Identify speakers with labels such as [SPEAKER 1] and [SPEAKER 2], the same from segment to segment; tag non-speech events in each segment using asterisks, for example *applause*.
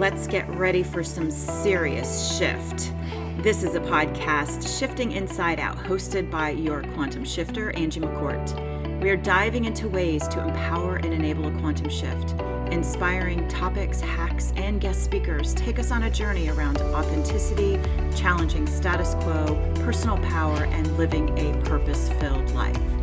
[SPEAKER 1] let's get ready for some serious shift. This is a podcast, Shifting Inside Out, hosted by your quantum shifter, Angie McCourt. We are diving into ways to empower and enable a quantum shift. Inspiring topics, hacks, and guest speakers take us on a journey around authenticity, challenging status quo, personal power, and living a purpose filled life.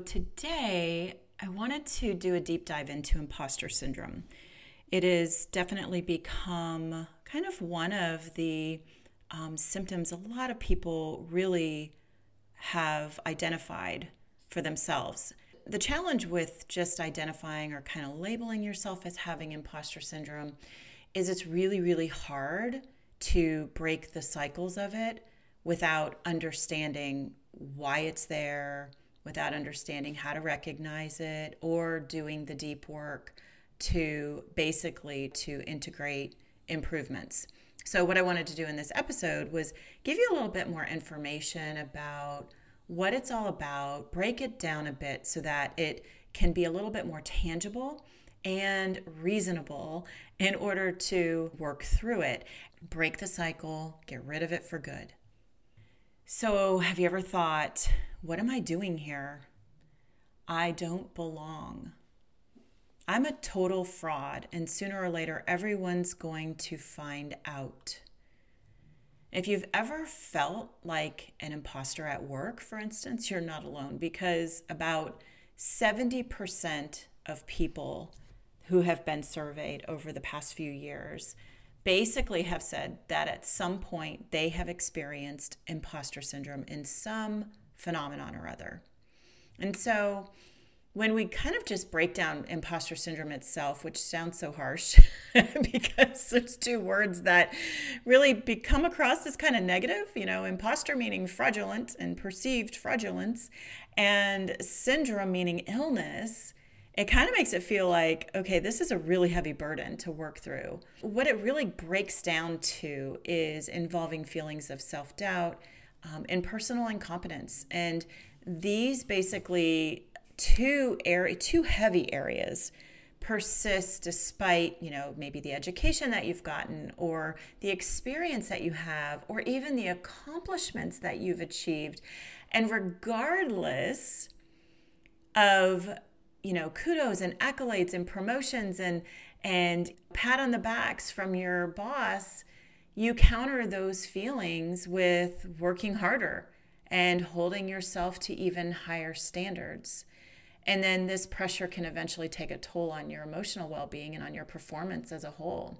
[SPEAKER 1] Today I wanted to do a deep dive into imposter syndrome. It has definitely become kind of one of the um, symptoms a lot of people really have identified for themselves. The challenge with just identifying or kind of labeling yourself as having imposter syndrome is it's really, really hard to break the cycles of it without understanding why it's there, without understanding how to recognize it or doing the deep work to basically to integrate improvements. So what I wanted to do in this episode was give you a little bit more information about what it's all about, break it down a bit so that it can be a little bit more tangible and reasonable in order to work through it, break the cycle, get rid of it for good. So, have you ever thought, what am I doing here? I don't belong. I'm a total fraud, and sooner or later, everyone's going to find out. If you've ever felt like an imposter at work, for instance, you're not alone because about 70% of people who have been surveyed over the past few years basically have said that at some point they have experienced imposter syndrome in some phenomenon or other. And so when we kind of just break down imposter syndrome itself, which sounds so harsh *laughs* because it's two words that really become across as kind of negative, you know, imposter meaning fraudulent and perceived fraudulence, and syndrome meaning illness, it kind of makes it feel like, okay, this is a really heavy burden to work through. What it really breaks down to is involving feelings of self doubt um, and personal incompetence. And these basically two area, two heavy areas persist despite you know maybe the education that you've gotten or the experience that you have or even the accomplishments that you've achieved and regardless of you know kudos and accolades and promotions and and pat on the backs from your boss you counter those feelings with working harder and holding yourself to even higher standards and then this pressure can eventually take a toll on your emotional well being and on your performance as a whole.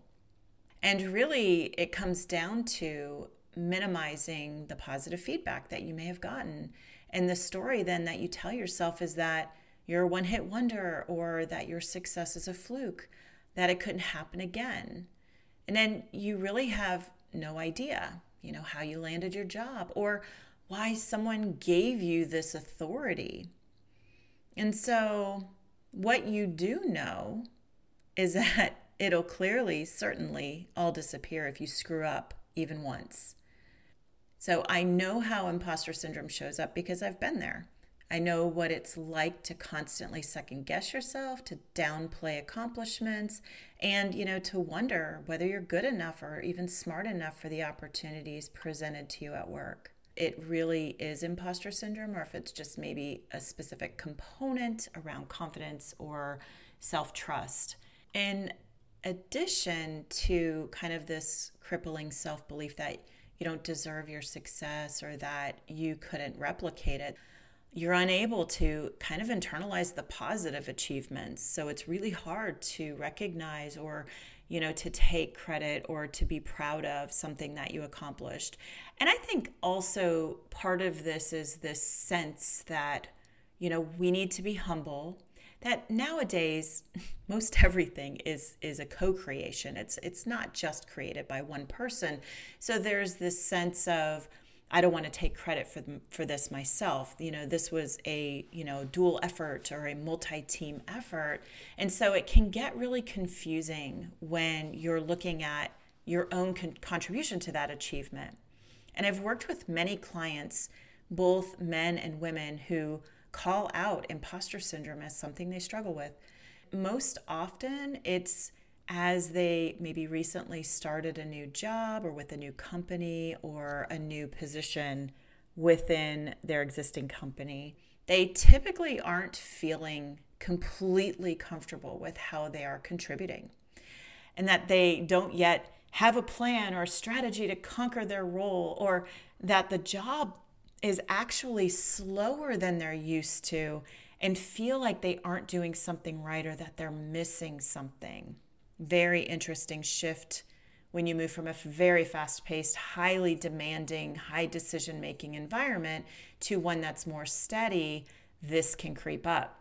[SPEAKER 1] And really, it comes down to minimizing the positive feedback that you may have gotten. And the story then that you tell yourself is that you're a one hit wonder or that your success is a fluke, that it couldn't happen again. And then you really have no idea, you know, how you landed your job or why someone gave you this authority and so, what you do know is *laughs* that it'll clearly, certainly, all disappear if you screw up even once. So, I know how imposter syndrome shows up because I've been there. I know what it's like to constantly second guess yourself, to downplay accomplishments, and you know, to wonder whether you're good enough or even smart enough for the opportunities presented to you at work it really is imposter syndrome or if it's just maybe a specific component around confidence or self trust. In addition to kind of this crippling self belief that you don't deserve your success or that you couldn't replicate it, you're unable to kind of internalize the positive achievements. So it's really hard to recognize or you know, to take credit or to be proud of something that you accomplished. And I think also part of this is this sense that, you know, we need to be humble. That nowadays *laughs* most everything is is a co-creation. It's it's not just created by one person. So there's this sense of I don't want to take credit for for this myself. You know, this was a you know dual effort or a multi-team effort, and so it can get really confusing when you're looking at your own con- contribution to that achievement. And I've worked with many clients, both men and women, who call out imposter syndrome as something they struggle with. Most often, it's as they maybe recently started a new job or with a new company or a new position within their existing company. They typically aren't feeling completely comfortable with how they are contributing and that they don't yet have a plan or a strategy to conquer their role, or that the job is actually slower than they're used to and feel like they aren't doing something right or that they're missing something. Very interesting shift when you move from a very fast paced, highly demanding, high decision making environment to one that's more steady. This can creep up.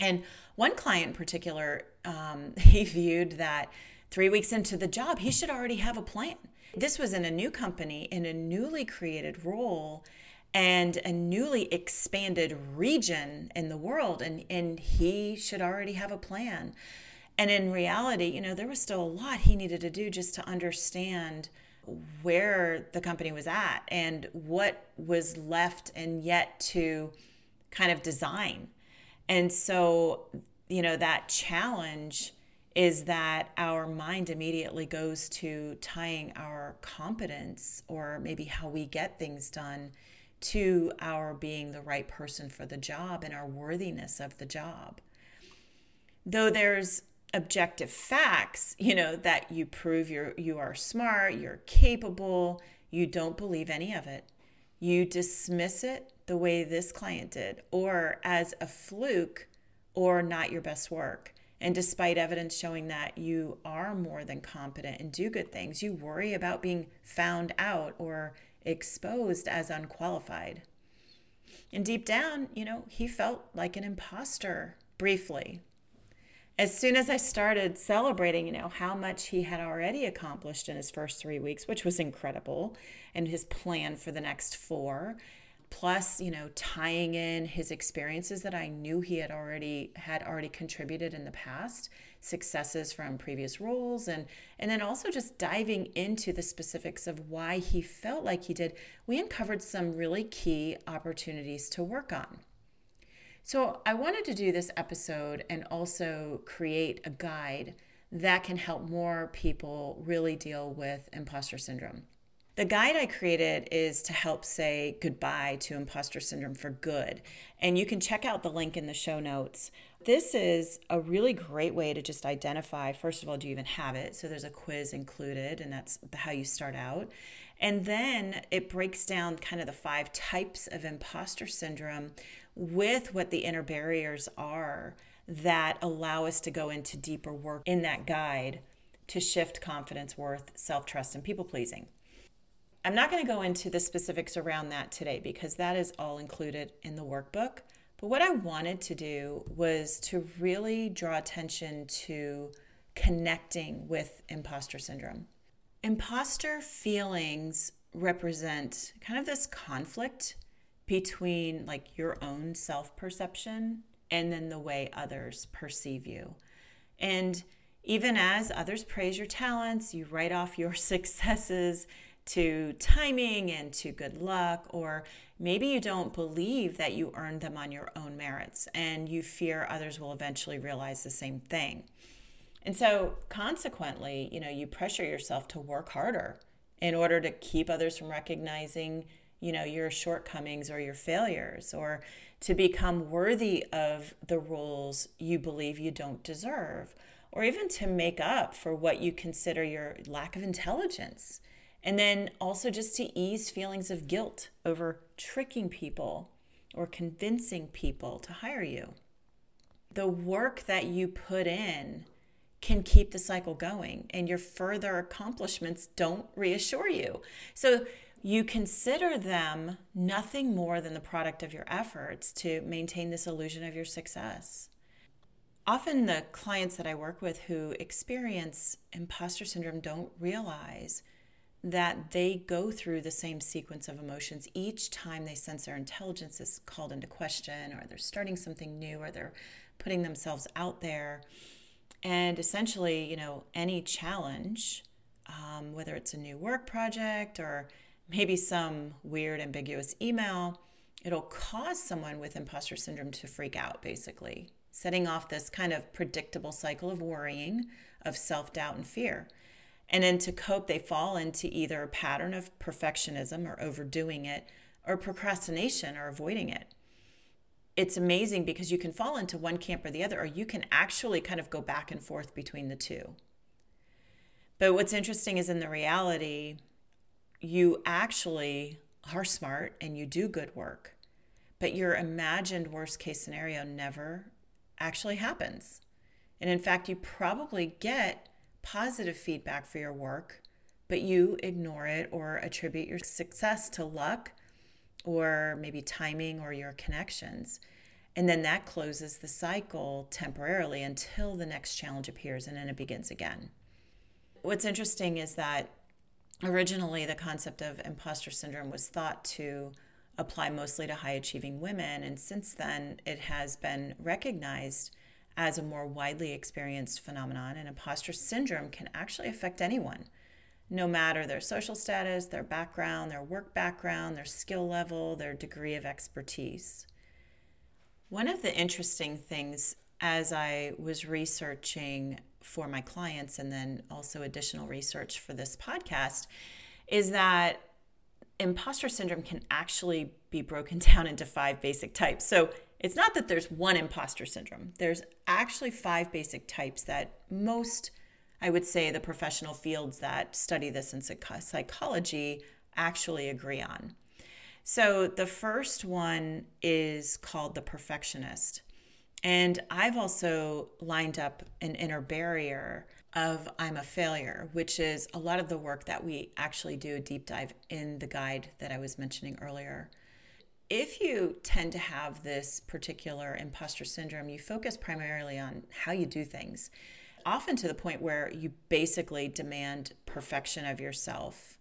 [SPEAKER 1] And one client in particular, um, *laughs* he viewed that three weeks into the job, he should already have a plan. This was in a new company, in a newly created role, and a newly expanded region in the world. And, and he should already have a plan. And in reality, you know, there was still a lot he needed to do just to understand where the company was at and what was left and yet to kind of design. And so, you know, that challenge is that our mind immediately goes to tying our competence or maybe how we get things done to our being the right person for the job and our worthiness of the job. Though there's objective facts, you know, that you prove you're you are smart, you're capable, you don't believe any of it. You dismiss it the way this client did or as a fluke or not your best work and despite evidence showing that you are more than competent and do good things, you worry about being found out or exposed as unqualified. And deep down, you know, he felt like an imposter briefly. As soon as I started celebrating, you know, how much he had already accomplished in his first three weeks, which was incredible, and his plan for the next four, plus you know tying in his experiences that i knew he had already had already contributed in the past successes from previous roles and and then also just diving into the specifics of why he felt like he did we uncovered some really key opportunities to work on so i wanted to do this episode and also create a guide that can help more people really deal with imposter syndrome the guide I created is to help say goodbye to imposter syndrome for good. And you can check out the link in the show notes. This is a really great way to just identify first of all, do you even have it? So there's a quiz included, and that's how you start out. And then it breaks down kind of the five types of imposter syndrome with what the inner barriers are that allow us to go into deeper work in that guide to shift confidence, worth, self trust, and people pleasing. I'm not going to go into the specifics around that today because that is all included in the workbook. But what I wanted to do was to really draw attention to connecting with imposter syndrome. Imposter feelings represent kind of this conflict between like your own self perception and then the way others perceive you. And even as others praise your talents, you write off your *laughs* successes to timing and to good luck, or maybe you don't believe that you earned them on your own merits and you fear others will eventually realize the same thing. And so, consequently, you know, you pressure yourself to work harder in order to keep others from recognizing, you know, your shortcomings or your failures, or to become worthy of the roles you believe you don't deserve, or even to make up for what you consider your lack of intelligence. And then also just to ease feelings of guilt over tricking people or convincing people to hire you. The work that you put in can keep the cycle going, and your further accomplishments don't reassure you. So you consider them nothing more than the product of your efforts to maintain this illusion of your success. Often, the clients that I work with who experience imposter syndrome don't realize that they go through the same sequence of emotions each time they sense their intelligence is called into question or they're starting something new or they're putting themselves out there and essentially you know any challenge um, whether it's a new work project or maybe some weird ambiguous email it'll cause someone with imposter syndrome to freak out, basically, setting off this kind of predictable cycle of worrying, of self doubt, and fear. And then to cope, they fall into either a pattern of perfectionism or overdoing it, or procrastination or avoiding it. It's amazing because you can fall into one camp or the other, or you can actually kind of go back and forth between the two. But what's interesting is in the reality, you actually are smart and you do good work, but your imagined worst case scenario never actually happens. And in fact, you probably get positive feedback for your work, but you ignore it or attribute your success to luck or maybe timing or your connections. And then that closes the cycle temporarily until the next challenge appears and then it begins again. What's interesting is that originally the concept of imposter syndrome was thought to apply mostly to high achieving women. And since then, it has been recognized as a more widely experienced phenomenon. And imposter syndrome can actually affect anyone, no matter their social status, their background, their work background, their skill level, their degree of expertise. One of the interesting things as I was researching for my clients and then also additional research for this podcast is that imposter syndrome can actually be broken *laughs* down into five basic types. So it's not that there's one imposter syndrome, there's actually five basic types that most, I would say, the professional fields that study this in psychology actually agree on. So the first one is called the perfectionist. And I've also lined up an inner barrier of I'm a failure, which is a lot of the work that we actually do a deep dive in the guide that I was mentioning earlier. If you tend to have this particular imposter syndrome, you focus primarily on how you do things, often to the point where you basically demand perfection of yourself.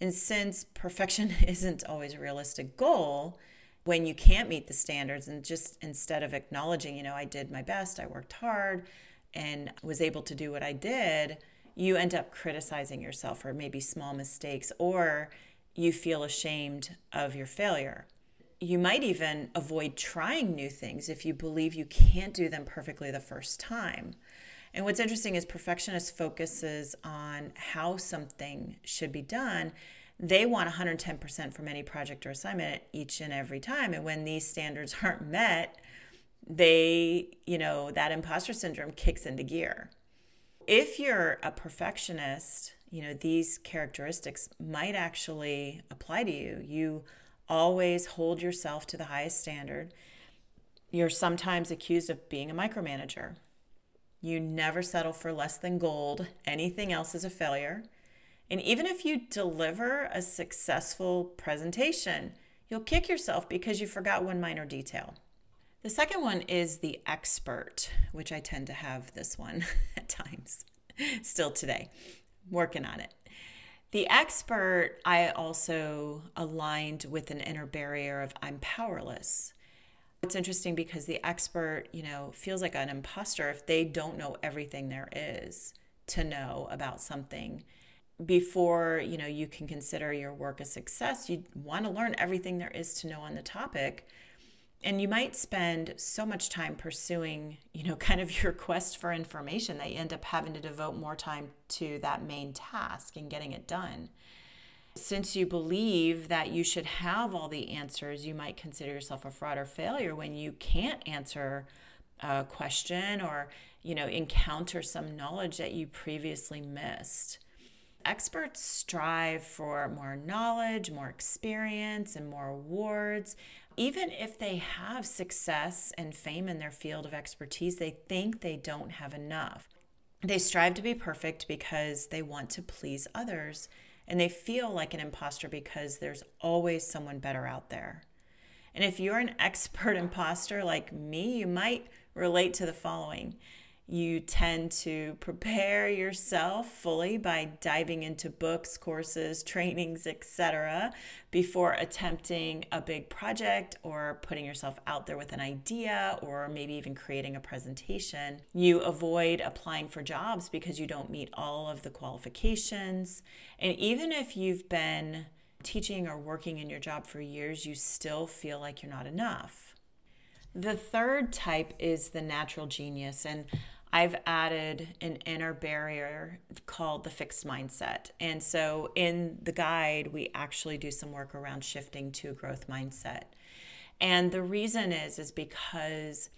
[SPEAKER 1] And since perfection *laughs* isn't always a realistic goal, when you can't meet the standards and just instead of acknowledging, you know, I did my best, I worked hard and was able to do what I did, you end up criticizing yourself for maybe small mistakes or you feel ashamed of your failure. You might even avoid trying new things if you believe you can't do them perfectly the first time. And what's interesting is perfectionist focuses on how something should be done they want 110% from any project or assignment each and every time. And when these standards *laughs* aren't met, they, you know, that imposter syndrome kicks into gear. If you're a perfectionist, you know, these characteristics might actually apply to you. You always hold yourself to the highest standard. You're sometimes accused of being a micromanager. You never settle for less than gold. Anything else is a failure. And even if you deliver a successful presentation, you'll kick yourself because you forgot one minor detail. The second one is the expert, which I tend to have this one *laughs* at times, still today, working on it. The expert, I also aligned with an inner barrier of I'm powerless. It's interesting because the expert, you know, feels like an imposter if they don't know everything there is to know about something before you know you can consider your work a success you want to learn everything there is to know on the topic. And you might spend so much time pursuing you know *laughs* kind of your quest for information that you end up having to devote more time to that main task and getting it done. Since you believe that you should have all the answers you might consider yourself a fraud or failure when you can't answer a question or you know encounter some knowledge that you previously missed experts strive for more knowledge, more experience, and more awards. Even if they have success and fame in their field of expertise, they think they don't have enough. They strive to be perfect because they want to please others, and they feel like an imposter because there's always someone better out there. And if you're an *laughs* expert imposter like me, you might relate to the following you tend to prepare yourself fully by diving into books, courses, trainings, etc. before attempting a big project or putting yourself out there with an idea or maybe even creating a presentation. You avoid applying for jobs because you don't meet all of the qualifications. And even if you've been teaching or working in your job for years, you still feel like you're not enough. The third type is the natural genius. And I've added an inner barrier called the fixed mindset. And so in the guide, we actually do some work around shifting to a growth mindset. And the reason is is because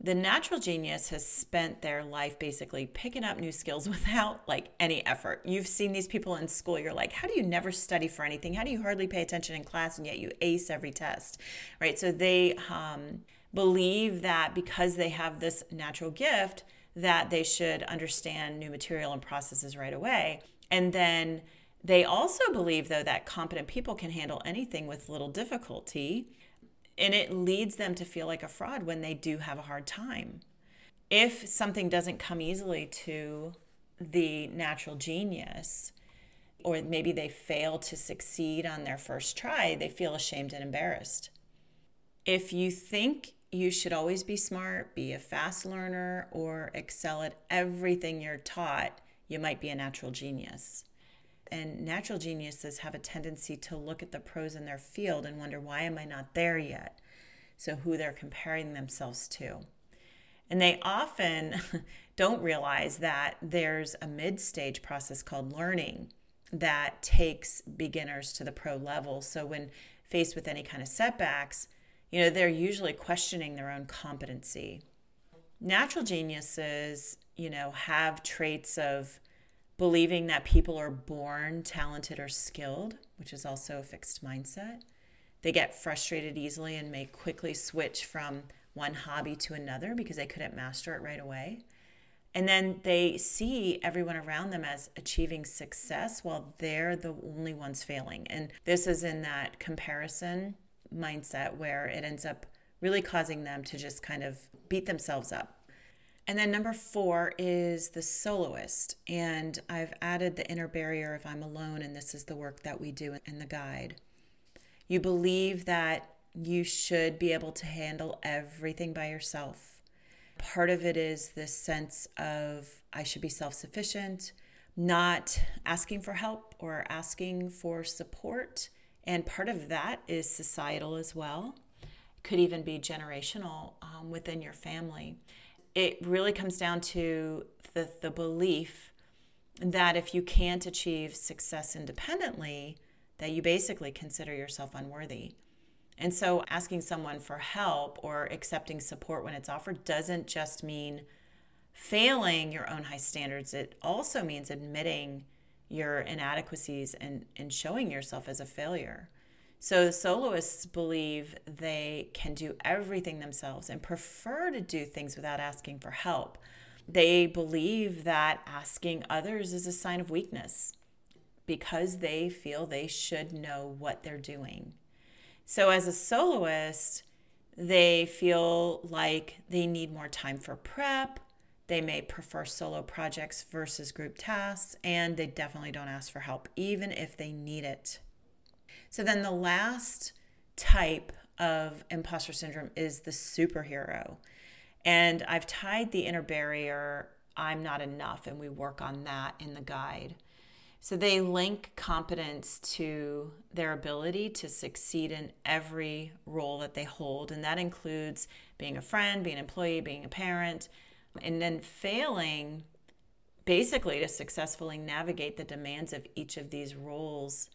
[SPEAKER 1] the natural genius has spent their life basically picking up new skills *laughs* without like any effort. You've seen these people in school. You're like, how do you never study for anything? How do you hardly pay attention in class and yet you ace every test? Right? So they um, believe that because they have this natural gift, that they should understand new material and processes right away. And then they also believe, though, that competent people can handle anything with little difficulty. And it leads them to feel like a fraud when they do have a hard time. If something doesn't come easily to the natural genius, or maybe they fail to succeed on their first try, they feel ashamed and embarrassed. If you think you should always be smart, be a fast learner, or excel at everything you're taught, you might be a natural genius. And natural geniuses have a tendency to look at the pros in their field and wonder, why am I not there yet? So, who they're comparing themselves to. And they often *laughs* don't realize that there's a mid stage process called learning that takes beginners to the pro level. So, when faced with any kind of setbacks, you know, they're usually questioning their own competency. Natural geniuses, you know, have traits of believing that people are born talented or skilled, which is also a fixed mindset. They get frustrated easily and may quickly switch from one hobby to another because they couldn't master it right away. And then they see everyone around them as achieving success while they're the only ones failing. And this is in that comparison mindset where it ends up really causing them to just kind of beat themselves up. And then number four is the soloist. And I've added the inner barrier if I'm alone, and this is the work that we do in the guide. You believe that you should be able to handle everything by yourself. Part of it is this sense of I should be self sufficient, not asking for help or asking for support and part of that is societal as well. Could even be generational um, within your family. It really comes down to the, the belief that if you can't achieve success independently, that you basically consider yourself unworthy. And so asking someone for help or accepting support when it's offered doesn't just mean failing your own high standards, it also means admitting your inadequacies and, and showing yourself as a failure. So soloists believe they can do everything themselves and prefer to do things without asking for help. They believe that asking others is a sign of weakness because they feel they should know what they're doing. So as a soloist, they feel like they need more time for prep they may prefer solo projects versus group tasks, and they definitely don't ask for help, even if they need it. So, then the last type of imposter syndrome is the superhero. And I've tied the inner barrier, I'm not enough, and we work on that in the guide. So they link competence to their ability to succeed in every role that they hold. And that includes being a friend, being an employee, being a parent, and then failing basically to successfully navigate the demands of each of these roles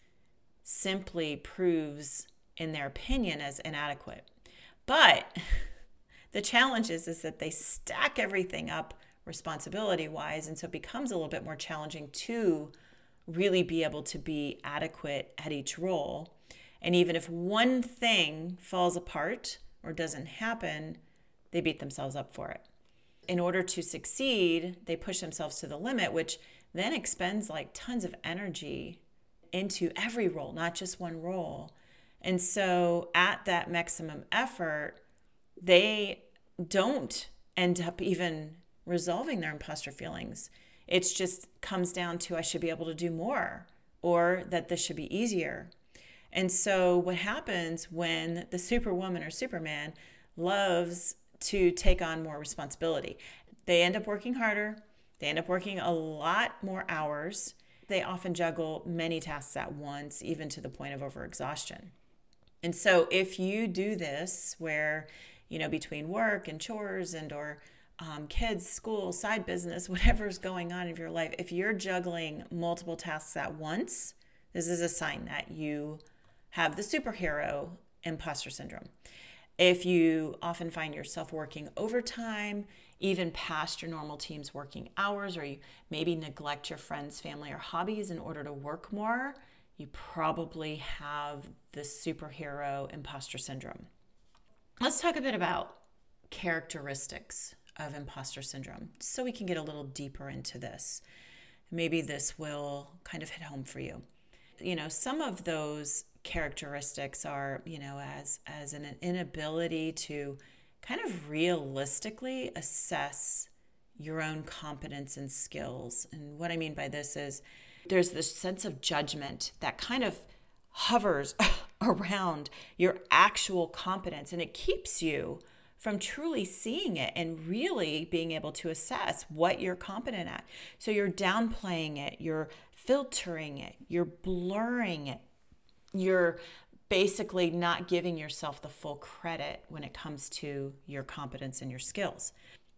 [SPEAKER 1] simply proves in their opinion as inadequate. But *laughs* the challenge is, is that they stack everything up responsibility wise and so it becomes a little bit more challenging to really be able to be adequate at each role. And even if one thing falls apart or doesn't happen they beat themselves up for it in order to succeed, they push themselves to the limit, which then expends like tons of energy into every role, not just one role. And so at that maximum effort, they don't end up even resolving their imposter feelings. It just comes down to I should be able to do more or that this should be easier. And so what happens when the superwoman or superman loves to take on more responsibility. They end up working harder, they end up working a lot more hours, They often juggle many tasks at once, even to the point of overexhaustion. And so if you do this where, you know, between work and chores and or um, kids, school, side business, *laughs* whatever's going on in your life, if you're juggling multiple tasks at once, this is a sign that you have the superhero imposter syndrome. If you often find yourself working overtime, even past your normal team's working hours, or you maybe neglect your friends, family, or hobbies in order to work more, you probably have the superhero imposter syndrome. Let's talk a bit about characteristics of imposter syndrome so we can get a little deeper into this. Maybe this will kind of hit home for you. You know, some of those characteristics are, you know, as as an inability to kind of realistically assess your own competence and skills. And what I mean by this is there's this sense of judgment that kind of hovers *laughs* around your actual competence and it keeps you from truly seeing it and really being able to assess what you're competent at. So you're downplaying it, you're filtering it, you're blurring it, you're basically not giving yourself the full credit when it comes to your competence and your skills.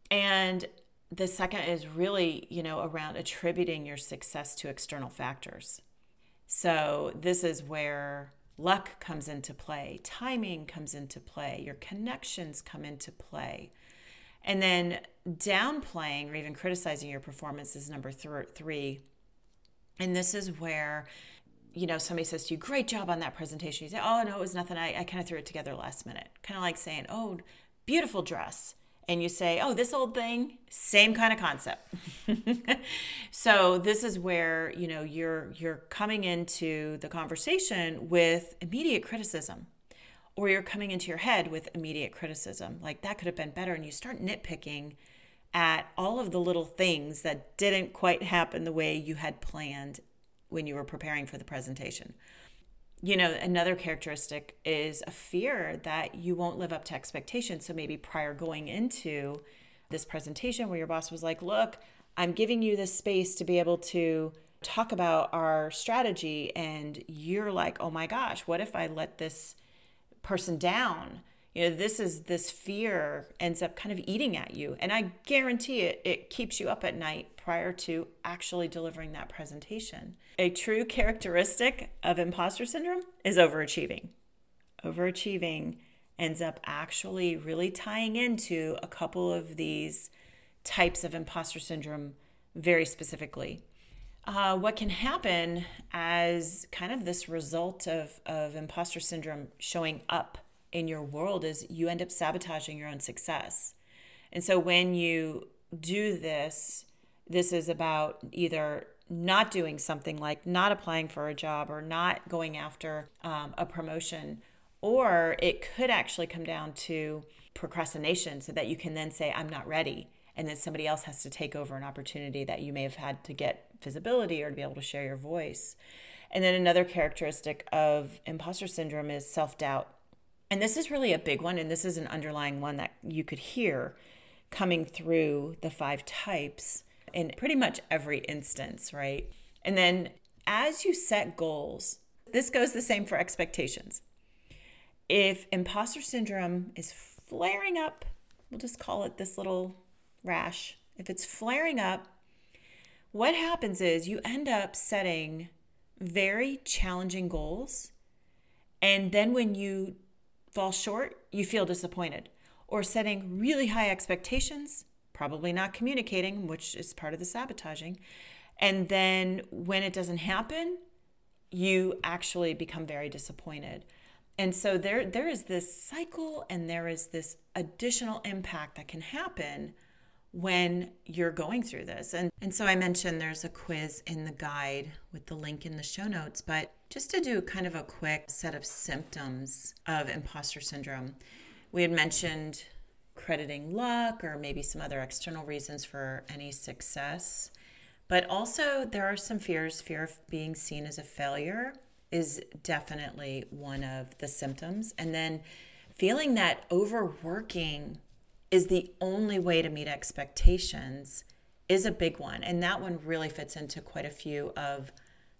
[SPEAKER 1] And the second is really, you know, around attributing your success to external factors. So this is where luck comes into play, timing comes into play, your connections come into play. And then downplaying or even criticizing your performance is number th- three. And this is where, you know, somebody says to you, great job on that presentation. You say, oh, no, it was nothing. I, I kind of threw it together last minute. Kind of like saying, oh, beautiful dress and you say, "Oh, this old thing," same kind of concept. *laughs* so this is where you know you're you're coming into the conversation with immediate criticism, or you're coming into your head with immediate criticism, like that could have been better, and you start nitpicking at all of the little things that didn't quite happen the way you had planned when you were preparing for the presentation you know, another characteristic is a fear that you won't live up to expectations. So maybe prior going into this presentation where your boss was like, look, I'm giving you this space to be able to talk about our strategy. And you're like, oh my gosh, what if I let this person down? You know, this is this fear ends up kind of eating at you. And I guarantee it, it keeps you up at night prior to actually delivering that presentation. A true characteristic of imposter syndrome is overachieving. Overachieving ends up actually really tying into a couple of these types of imposter syndrome very specifically. Uh, what can happen as kind of this result of, of imposter syndrome showing up in your world is you end up sabotaging your own success. And so when you do this, this is about either not doing something like not applying for a job or not going after um, a promotion, or it could actually come down to procrastination so that you can then say, I'm not ready. And then somebody else has to take over an opportunity that you may have had to get visibility or to be able to share your voice. And then another characteristic of imposter syndrome is self doubt. And this is really a big one, and this is an underlying one that you could hear coming through the five types in pretty much every instance, right? And then as you set goals, this goes the same for expectations. If imposter syndrome is flaring up, we'll just call it this little rash. If it's flaring up, what happens is you end up setting very challenging goals. And then when you fall short, you feel disappointed. Or setting really high expectations probably not communicating, which is part of the sabotaging. And then when it doesn't happen, you actually become very disappointed. And so there there is this cycle and there is this additional impact that can happen when you're going through this. And and so I mentioned there's a quiz in the guide with the link in the show notes, but just to do kind of a quick set of symptoms of imposter syndrome. We had mentioned crediting luck or maybe some other external reasons for any success. But also, there are some fears. Fear of being seen as a failure is definitely one of the symptoms. And then feeling that overworking is the only way to meet expectations is a big one. And that one really fits into quite a few of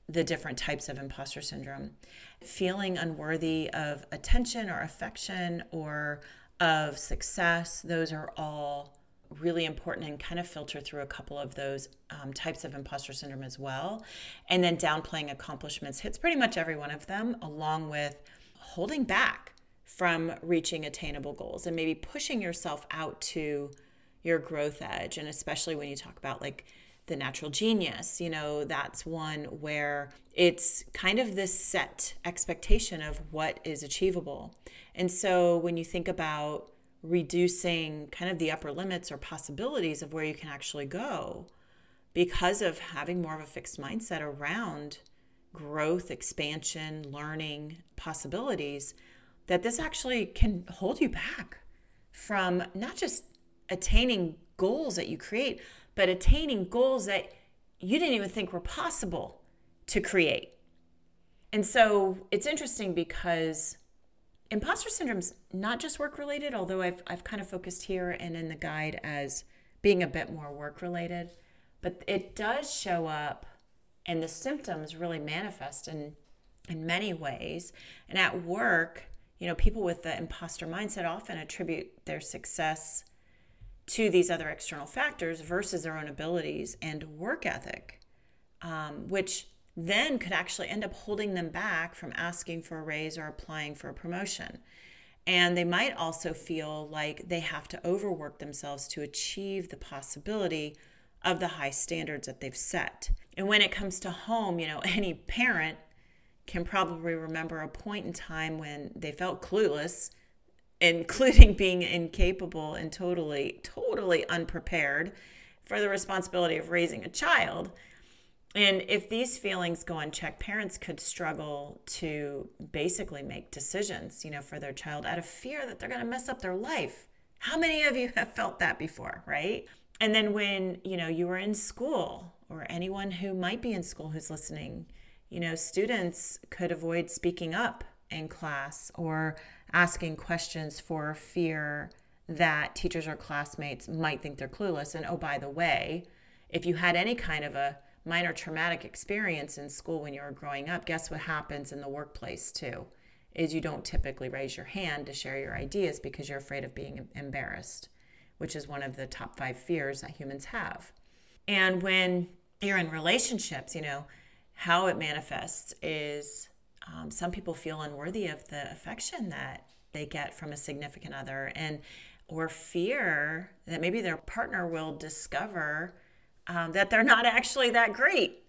[SPEAKER 1] the different types of imposter syndrome. Feeling unworthy of attention or affection or of success, those are all really important and kind of filter through a couple of those um, types of imposter syndrome as well. And then downplaying accomplishments hits pretty much every one of them, along with holding back from reaching attainable goals and maybe pushing yourself out to your growth edge. And especially when you talk about like the natural genius, you know, that's one where it's kind of this set expectation of what is achievable. And so when you think about reducing kind of the upper limits or possibilities of where you can actually go because of having more of a fixed mindset around growth, expansion, learning possibilities, that this actually can hold you back from not just attaining goals that you create, but attaining goals that you didn't even think were possible to create. And so it's interesting because imposter syndrome's not just work related, although I've, I've kind of focused here and in the guide as being a bit more work related, but it does show up and the symptoms really manifest in, in many ways. And at work, you know, people with the imposter mindset often attribute their success to these other external factors versus their own abilities and work ethic, um, which then could actually end up holding them back from asking for a raise or applying for a promotion. And they might also feel like they have to overwork themselves to achieve the possibility of the high standards that they've set. And when it comes to home, you know, *laughs* any parent can probably remember a point in time when they felt clueless including *laughs* being incapable and totally, totally unprepared for the responsibility of raising a child. And if these feelings go unchecked, parents could struggle to basically make decisions, you know, for their child out of fear that they're going to mess up their life. How many of you have felt that before, right? And then when, you know, you were in school or anyone who might be in school who's listening, you know, students could avoid speaking up in class or asking questions for fear that teachers or classmates might think they're clueless. And oh, by the way, if you had any kind of a minor traumatic experience in school when you were growing up, guess what happens in the workplace too? Is you don't typically raise your hand to share your ideas because you're afraid of being embarrassed, which is one of the top five fears that humans have. And when you're in relationships, you know, how it manifests is um, some people feel unworthy of the affection that they get from a significant other and or fear that maybe their partner will discover um, that they're not actually that great.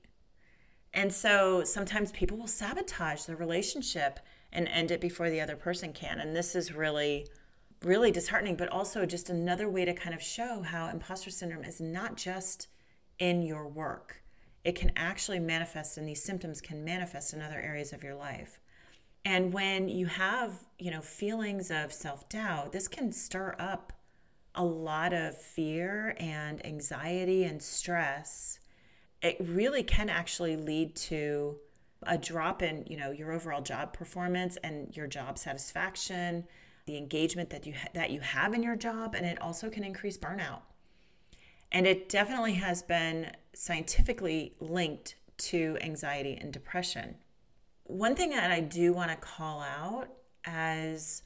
[SPEAKER 1] And so sometimes people will sabotage the relationship and end it before the other person can. And this is really really disheartening but also just another way to kind of show how imposter syndrome is not just in your work. It can actually manifest and these symptoms can manifest in other areas of your life. And when you have you know feelings of self-doubt this can stir up a lot of fear and anxiety and stress it really can actually lead to a drop in you know your overall job performance and your job satisfaction the engagement that you ha- that you have in your job and it also can increase burnout and it definitely has been scientifically linked to anxiety and depression. One thing that I do want to call out as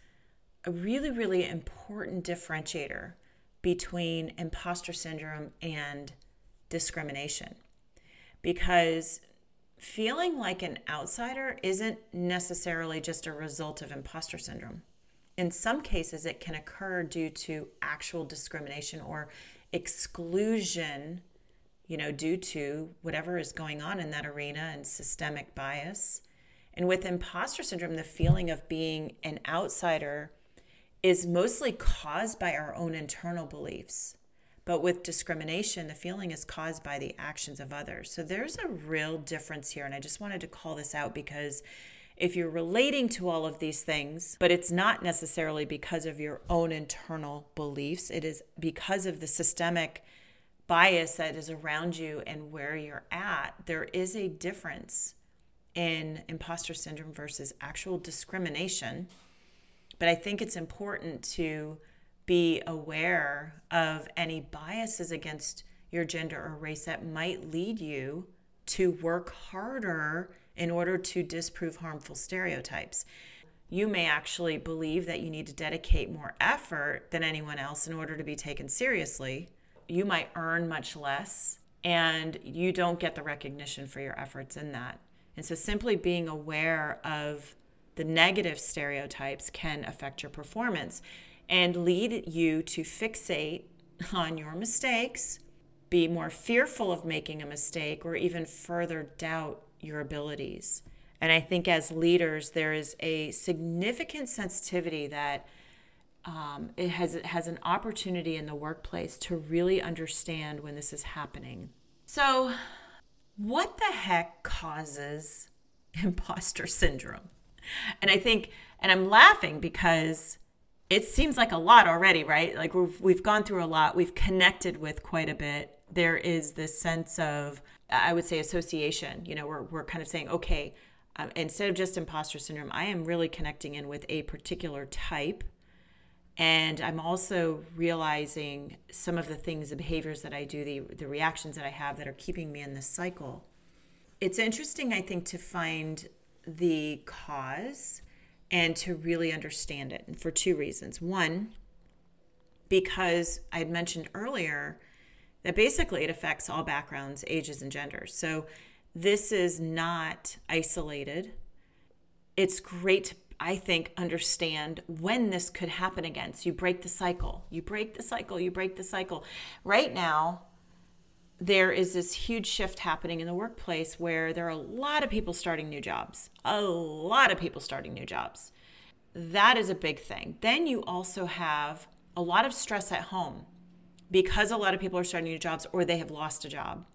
[SPEAKER 1] a really, really important differentiator between imposter syndrome and discrimination. Because feeling like an outsider isn't necessarily just a result of imposter syndrome. In some cases, it can occur due to actual discrimination or exclusion you know, due to whatever is going on in that arena and systemic bias. And with imposter syndrome, the feeling of being an outsider is mostly caused by our own internal beliefs. But with discrimination, the feeling is caused by the actions of others. So there's a real difference here. And I just wanted to call this out because if you're relating to all of these things, but it's not necessarily because of your own internal beliefs, it is because of the systemic bias that is around you and where you're at, there is a difference in imposter syndrome versus actual discrimination. But I think it's important to be aware of any biases against your gender or race that might lead you to work harder in order to disprove harmful stereotypes. You may actually believe that you need to dedicate more effort than anyone else in order to be taken seriously. You might earn much less, and you don't get the recognition for your efforts in that. And so, simply being aware of the negative stereotypes can affect your performance and lead you to fixate *laughs* on your mistakes, be more fearful of making a mistake, or even further doubt your abilities. And I think as leaders, there is a significant sensitivity that um, it has it has an opportunity in the workplace to really understand when this is happening. So, what the heck causes *laughs* imposter syndrome? And I think, and I'm laughing because it seems like a lot already, right? Like we've, we've gone through a lot, we've connected with quite a bit. There is this sense of, I would say, association. You know, we're, we're kind of saying, okay, um, instead of just imposter syndrome, I am really connecting in with a particular type. And I'm also realizing some of the things, the behaviors that I do, the, the reactions that I have that are keeping me in this cycle. It's interesting, I think, to find the cause and to really understand it and for two reasons. One, because I had mentioned earlier that basically it affects all backgrounds, ages, and genders. So this is not isolated. It's great to, I think, understand when this could happen again. So you break the cycle. You break the cycle. You break the cycle. Right now, there is this huge shift happening in the workplace where there are a lot of people starting new jobs. A lot of people starting new jobs. That is a big thing. Then you also have a lot of stress at home because a lot of people are starting new jobs or they have lost a job.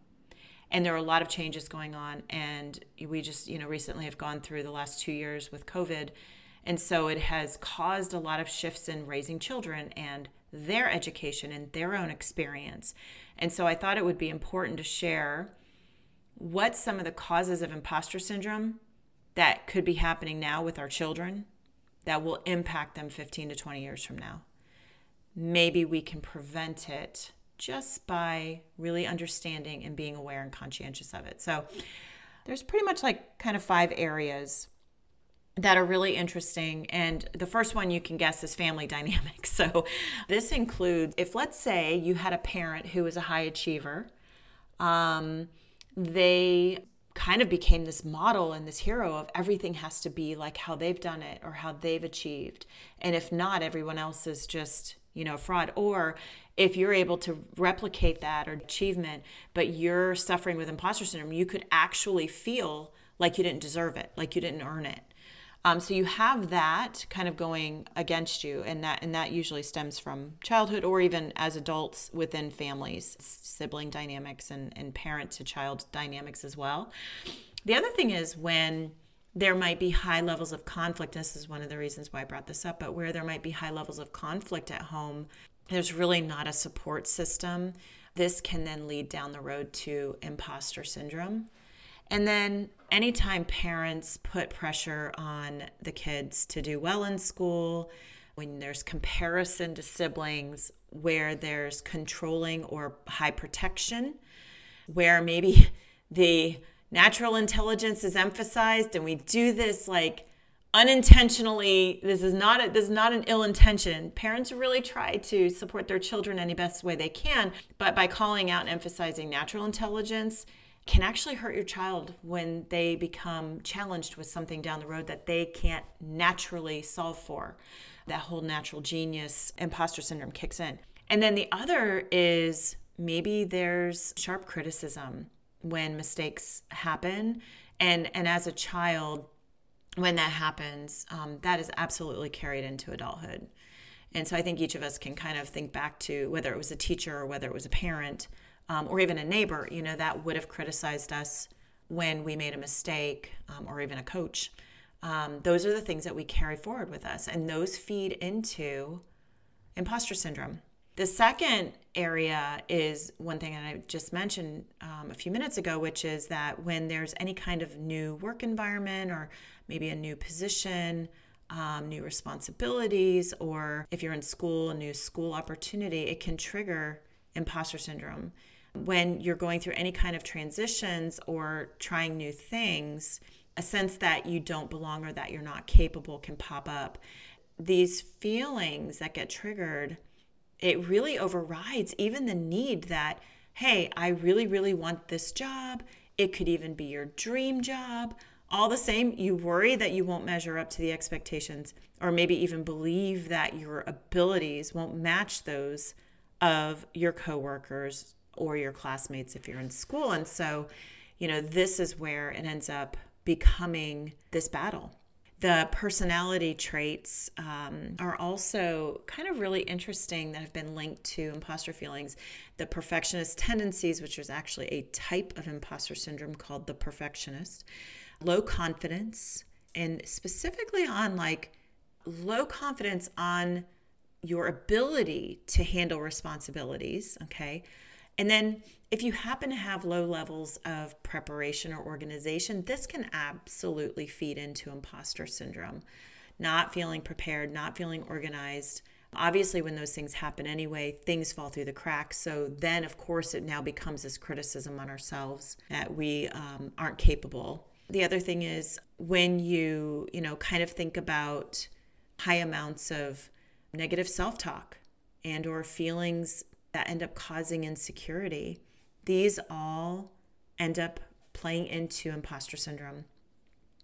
[SPEAKER 1] And there are a lot of changes going on. And we just, you know, recently have gone through the last two years with COVID. And so it has caused a lot of shifts in raising children and their education and their own experience. And so I thought it would be important to share what some of the causes of imposter syndrome that could be happening now with our children that will impact them 15 to 20 years from now. Maybe we can prevent it just by really understanding and being aware and conscientious of it. So there's pretty much like kind of five areas that are really interesting. And the first one you can guess is family *laughs* dynamics. So this includes if, let's say, you had a parent who was a high achiever, um, they kind of became this model and this hero of everything has to be like how they've done it or how they've achieved. And if not, everyone else is just, you know, fraud. Or if you're able to replicate that or achievement, but you're suffering with imposter syndrome, you could actually feel like you didn't deserve it, like you didn't earn it. Um, so you have that kind of going against you, and that and that usually stems from childhood or even as adults within families, sibling dynamics and, and parent to child dynamics as well. The other thing is when there might be high levels of conflict. This is one of the reasons why I brought this up, but where there might be high levels of conflict at home, there's really not a support system. This can then lead down the road to imposter syndrome. And then anytime parents put pressure on the kids to do well in school, when there's comparison to siblings, where there's controlling or high protection, where maybe *laughs* the natural intelligence is emphasized and we do this like unintentionally this is not a, this is not an ill intention parents really try to support their children any best way they can. But by calling out and emphasizing natural intelligence can actually hurt your child when they become challenged with something down the road that they can't naturally solve for. That whole natural genius imposter syndrome kicks in. And then the other is maybe there's sharp criticism when mistakes happen. And, and as a child, when that happens, um, that is absolutely carried into adulthood. And so I think each of us can kind of think back to whether it was a teacher or whether it was a parent um, or even a neighbor, you know, that would have criticized us when we made a mistake, um, or even a coach. Um, those are the things that we carry forward with us, and those feed into imposter syndrome. The second area is one thing that I just mentioned um, a few minutes ago, which is that when there's any kind of new work environment or maybe a new position, um, new responsibilities, or if you're in school, a new school opportunity, it can trigger imposter syndrome when you're going through any kind of transitions or trying new things, a sense that you don't belong or that you're not capable can pop up. These feelings that get triggered, it really overrides even the need that, hey, I really, really want this job. It could even be your dream job. All the same, you worry that you won't measure up to the expectations, or maybe even believe that your abilities won't match those of your coworkers or your classmates if you're in school. And so, you know, this is where it ends up becoming this battle. The personality traits um, are also kind of really interesting that have been linked to imposter feelings. The perfectionist tendencies, which is actually a type of imposter syndrome called the perfectionist, low confidence, and specifically on like low confidence on your ability to handle responsibilities, okay? And then if you happen to have low levels of preparation or organization, this can absolutely feed into imposter syndrome. Not feeling prepared, not feeling organized. Obviously, when those things happen anyway, things fall through the cracks. So then, of course, it now becomes this criticism on ourselves that we um, aren't capable. The other thing is when you, you know, kind of think about high amounts of negative self-talk and or feelings that end up causing insecurity these all end up playing into imposter syndrome.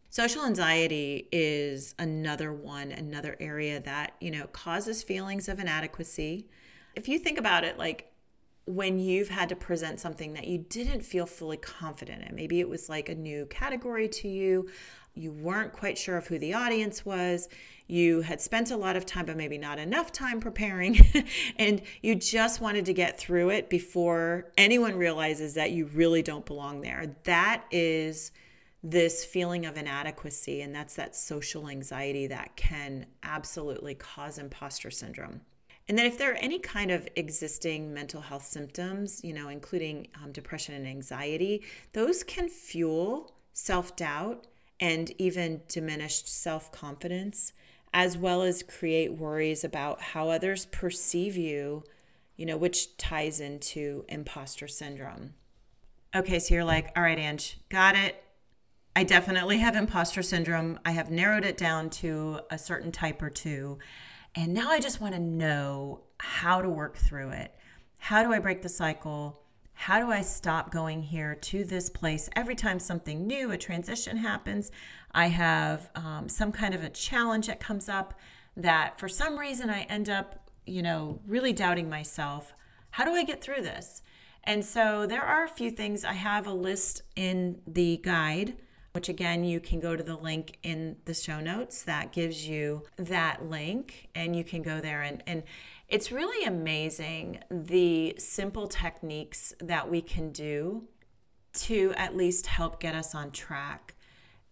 [SPEAKER 1] Social anxiety is another one another area that you know causes feelings of inadequacy. If you think about it like when you've had to present something that you didn't feel fully confident in maybe it was like a new category to you you weren't quite sure of who the audience was you had spent a lot of time, but maybe not enough time preparing, *laughs* and you just wanted to get through it before anyone realizes that you really don't belong there. That is this feeling of inadequacy, and that's that social anxiety that can absolutely cause imposter syndrome. And then, if there are any kind of existing mental health symptoms, you know, including um, depression and anxiety, those can fuel self doubt and even diminished self confidence as well as create worries about how others perceive you, you know, which ties into imposter syndrome. Okay, so you're like, all right, Ange, got it. I definitely have imposter syndrome. I have narrowed it down to a certain type or two. And now I just want to know how to work through it. How do I break the cycle? How do I stop going here to this place every time something new, a transition happens? I have um, some kind of a challenge that comes up that for some reason I end up, you know, really doubting myself. How do I get through this? And so there are a few things. I have a list in the guide, which again, you can go to the link in the show notes that gives you that link and you can go there and, and it's really amazing the simple techniques that we can do to at least help get us on track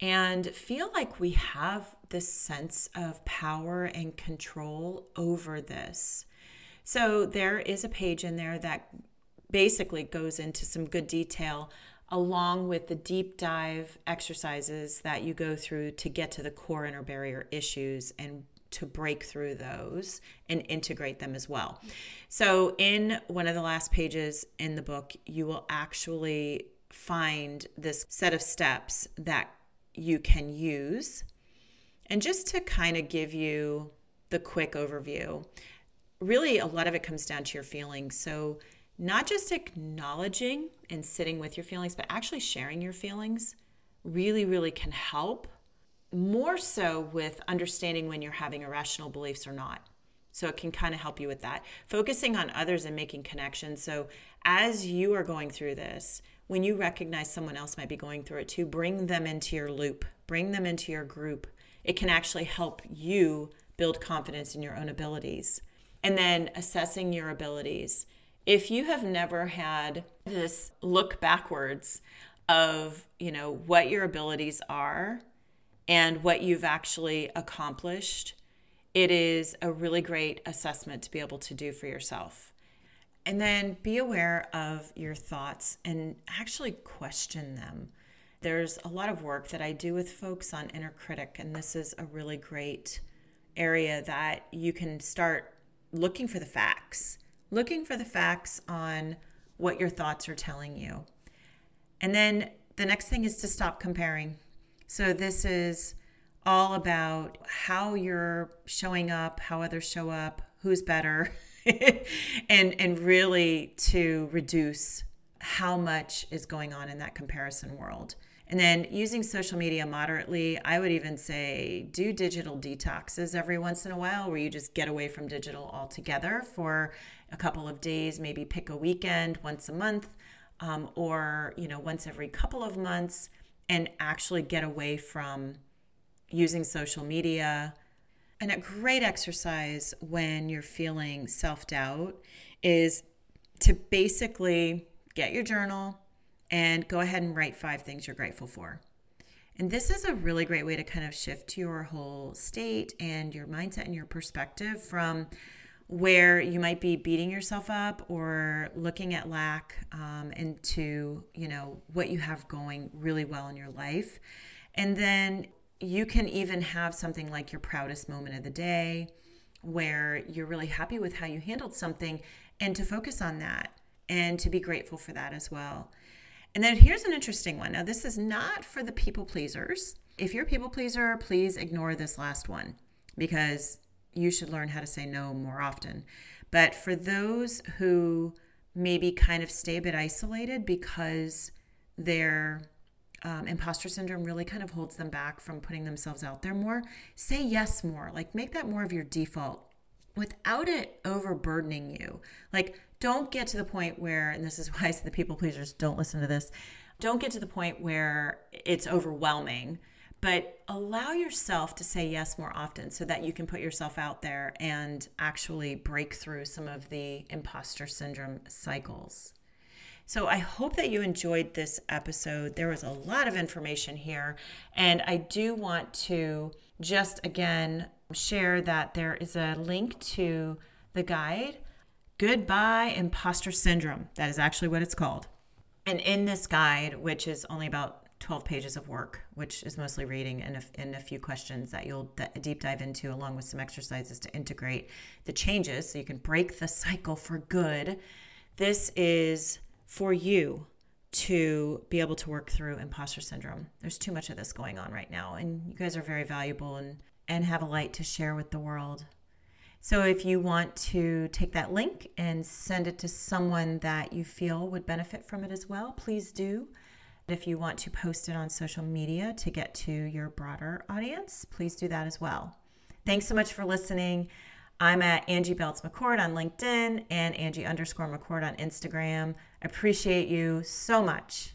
[SPEAKER 1] and feel like we have this sense of power and control over this. So, there is a page in there that basically goes into some good detail along with the deep dive exercises that you go through to get to the core inner barrier issues and to break through those and integrate them as well. So, in one of the last pages in the book, you will actually find this set of steps that you can use. And just to kind of give you the quick overview, really a lot of it comes down to your feelings. So, not just acknowledging and sitting with your feelings, but actually sharing your feelings really, really can help more so with understanding when you're having irrational beliefs or not. So it can kind of help you with that. Focusing on others and making connections. So as you are going through this, when you recognize someone else might be going through it too, bring them into your loop, bring them into your group. It can actually help you build confidence in your own abilities. And then assessing your abilities. If you have never had this look backwards of, you know, what your abilities are and what you've actually accomplished, it is a really great assessment to be able to do for yourself. And then be aware of your thoughts and actually question them. There's a lot of work that I do with folks on inner critic, and this is a really great area that you can start looking for the facts, looking for the facts on what your thoughts are telling you. And then the next thing is to stop comparing. So this is all about how you're showing up, how others show up, who's better, *laughs* and and really to reduce how much is going on in that comparison world. And then using social media moderately, I would even say do digital detoxes every once in a while where you just get away from digital altogether for a couple of days, maybe pick a weekend once a month um, or, you know, once every couple of months and actually get away from using social media. And a great exercise when you're feeling self doubt is to basically get your journal and go ahead and write five things you're grateful for. And this is a really great way to kind of shift your whole state and your mindset and your perspective from where you might be beating yourself up or looking at lack um, into you know what you have going really well in your life. And then you can even have something like your proudest moment of the day where you're really happy with how you handled something and to focus on that and to be grateful for that as well. And then here's an interesting one. Now this is not for the people pleasers. If you're a people pleaser please ignore this last one because you should learn how to say no more often. But for those who maybe kind of stay a bit isolated because their um, imposter syndrome really kind of holds them back from putting themselves out there more, say yes more. Like make that more of your default without it overburdening you. Like don't get to the point where, and this is *laughs* why I say the people pleasers don't listen to this, don't get to the point where it's overwhelming but allow yourself to say yes more often so that you can put yourself out there and actually break through some of the imposter syndrome cycles. So I hope that you enjoyed this episode. There was a lot of information here, and I do want to just again share that there is a link to the guide Goodbye Imposter Syndrome. That is actually what it's called. And in this guide, which is only about 12 pages of work, which is mostly reading and a, and a few questions that you'll deep dive into, along with some exercises to integrate the changes so you can break the cycle for good. This is for you to be able to work through imposter syndrome. There's too much of this going on right now, and you guys are very valuable and, and have a light to share with the world. So, if you want to take that link and send it to someone that you feel would benefit from it as well, please do. If you want to post it on social media to get to your broader audience, please do that as well. Thanks so much for listening. I'm at Angie Belts McCord on LinkedIn and Angie underscore McCord on Instagram. I appreciate you so much.